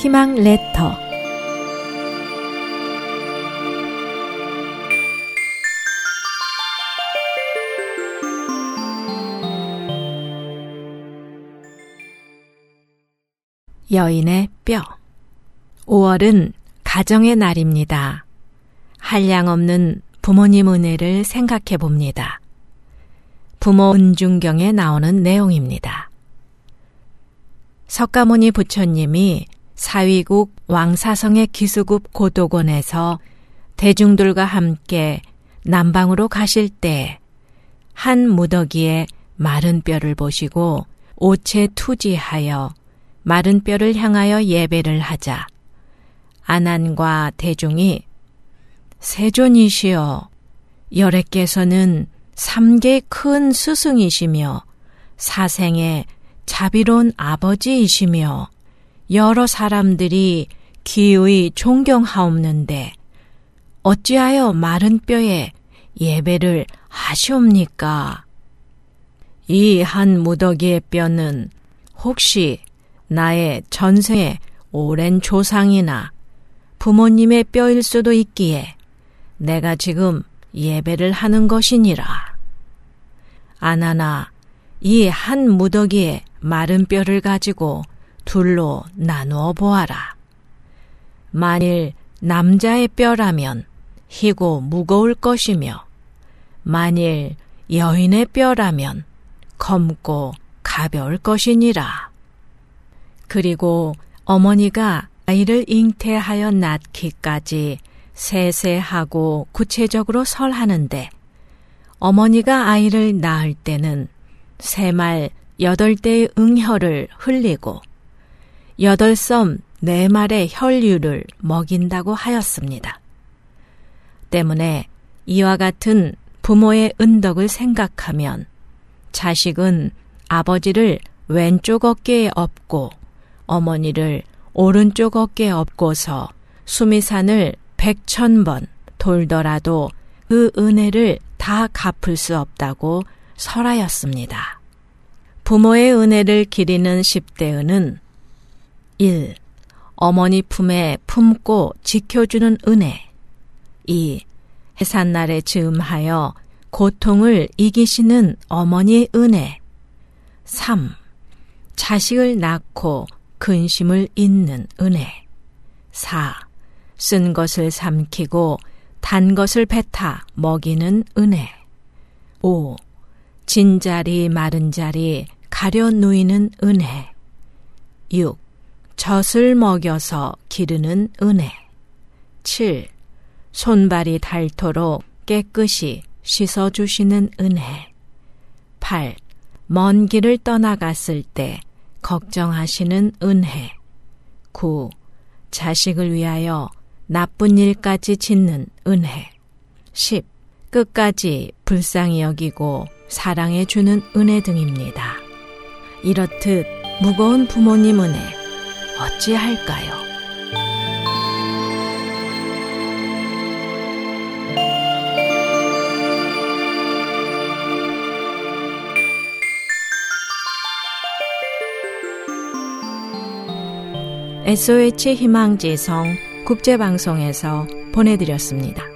희망 레터 여인의 뼈 5월은 가정의 날입니다. 한량 없는 부모님 은혜를 생각해 봅니다. 부모 은중경에 나오는 내용입니다. 석가모니 부처님이 사위국 왕사성의 기수급 고도곤에서 대중들과 함께 남방으로 가실 때 한 무더기에 마른 뼈를 보시고 오체 투지하여 마른 뼈를 향하여 예배를 하자. 아난과 대중이 세존이시여 여래께서는 삼계 큰 스승이시며 사생의 자비로운 아버지이시며 여러 사람들이 기의 존경하옵는데 어찌하여 마른 뼈에 예배를 하시옵니까? 이 한 무더기의 뼈는 혹시 나의 전생의 오랜 조상이나 부모님의 뼈일 수도 있기에 내가 지금 예배를 하는 것이니라. 아나나 이 한 무더기에 마른 뼈를 가지고 둘로 나누어 보아라. 만일 남자의 뼈라면 희고 무거울 것이며 만일 여인의 뼈라면 검고 가벼울 것이니라. 그리고 어머니가 아이를 잉태하여 낳기까지 세세하고 구체적으로 설하는데 어머니가 아이를 낳을 때는 새말 여덟 대의 응혈을 흘리고 여덟 섬 네 말의 혈류를 먹인다고 하였습니다. 때문에 이와 같은 부모의 은덕을 생각하면 자식은 아버지를 왼쪽 어깨에 업고 어머니를 오른쪽 어깨에 업고서 수미산을 백천 번 돌더라도 그 은혜를 다 갚을 수 없다고 설하였습니다. 부모의 은혜를 기리는 10대은은 1. 어머니 품에 품고 지켜주는 은혜 2. 해산날에 즈음하여 고통을 이기시는 어머니의 은혜 3. 자식을 낳고 근심을 잇는 은혜 4. 쓴 것을 삼키고 단 것을 뱉아 먹이는 은혜 5. 진 자리 마른 자리 가려 누이는 은혜 6. 젖을 먹여서 기르는 은혜 7. 손발이 닳도록 깨끗이 씻어 주시는 은혜 8. 먼 길을 떠나갔을 때 걱정하시는 은혜 9. 자식을 위하여 나쁜 일까지 짓는 은혜 10. 끝까지 불쌍히 여기고 사랑해 주는 은혜 등입니다. 이렇듯 무거운 부모님 은혜 어찌할까요? SOH 희망지성 국제방송에서 보내드렸습니다.